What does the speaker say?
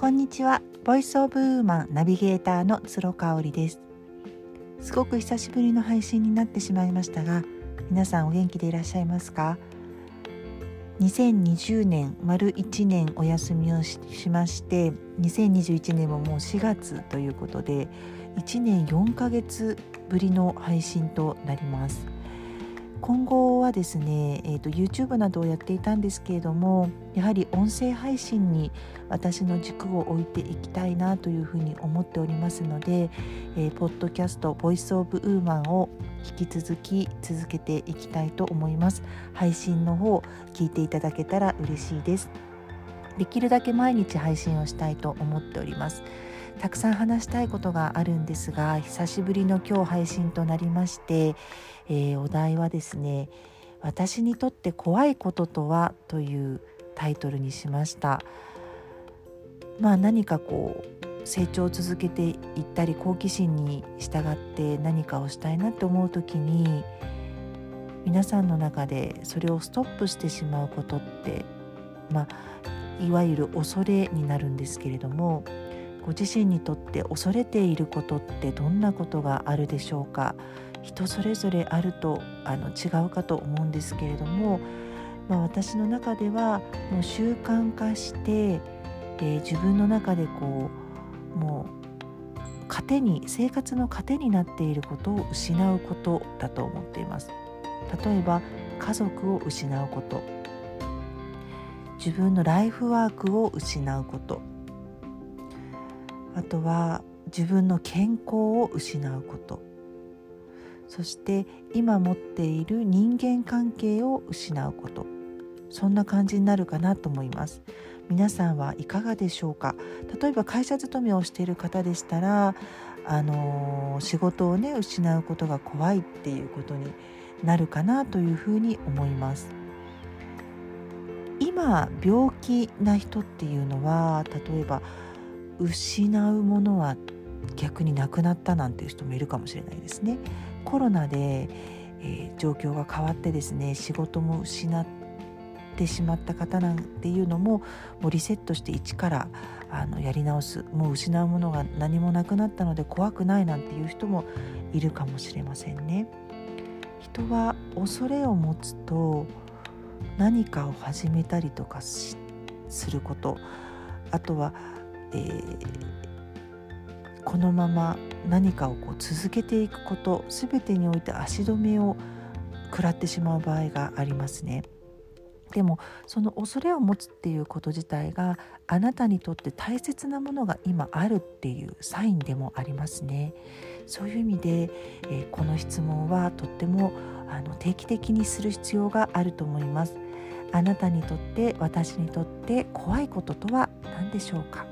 こんにちは。ボイスオブウーマンナビゲーターの鶴香織です。すごく久しぶりの配信になってしまいましたが皆さんお元気でいらっしゃいますか？2020年丸1年お休みをしまして2021年ももう4月ということで1年4ヶ月ぶりの配信となります。今後はですね、えーと、YouTube などをやっていたんですけれどもやはり音声配信に私の軸を置いていきたいなというふうに思っておりますので、えー、ポッドキャスト「ボイスオブウーマンを引き続き続けていきたいと思います。配信の方聞いていただけたら嬉しいです。できるだけ毎日配信をしたいと思っております。たくさん話したいことがあるんですが久しぶりの今日配信となりまして、えー、お題はですね「私にとって怖いこととは?」というタイトルにしました。まあ何かこう成長を続けていったり好奇心に従って何かをしたいなって思う時に皆さんの中でそれをストップしてしまうことってまあいわゆる恐れになるんですけれどもご自身にとって恐れていることってどんなことがあるでしょうか？人それぞれあるとあの違うかと思うんですけれども、まあ、私の中ではもう習慣化して、えー、自分の中でこうもう糧に生活の糧になっていることを失うことだと思っています。例えば家族を失うこと。自分のライフワークを失うこと。あとは自分の健康を失うこと。そして今持っている人間関係を失うこと。そんな感じになるかなと思います。皆さんはいかがでしょうか？例えば会社勤めをしている方でしたらあの、仕事をね失うことが怖いっていうことになるかなというふうに思います。今病気な人っていうのは例えば失うものは逆になくなったなんていう人もいるかもしれないですね。コロナで、えー、状況が変わってですね仕事も失ってしまった方なんていうのももうリセットして一からあのやり直すもう失うものが何もなくなったので怖くないなんていう人もいるかもしれませんね。人は恐れを持つと何かを始めたりとかすることあとはえー、このまま何かをこう続けていくこと全てにおいて足止めを食らってしまう場合がありますね。でもその恐れを持つっていうこと自体があなたにとって大切なものが今あるっていうサインでもありますね。そういう意味で、えー、この質問はとってもあの定期的にする必要があると思います。あなたにとって私にとって怖いこととは何でしょうか？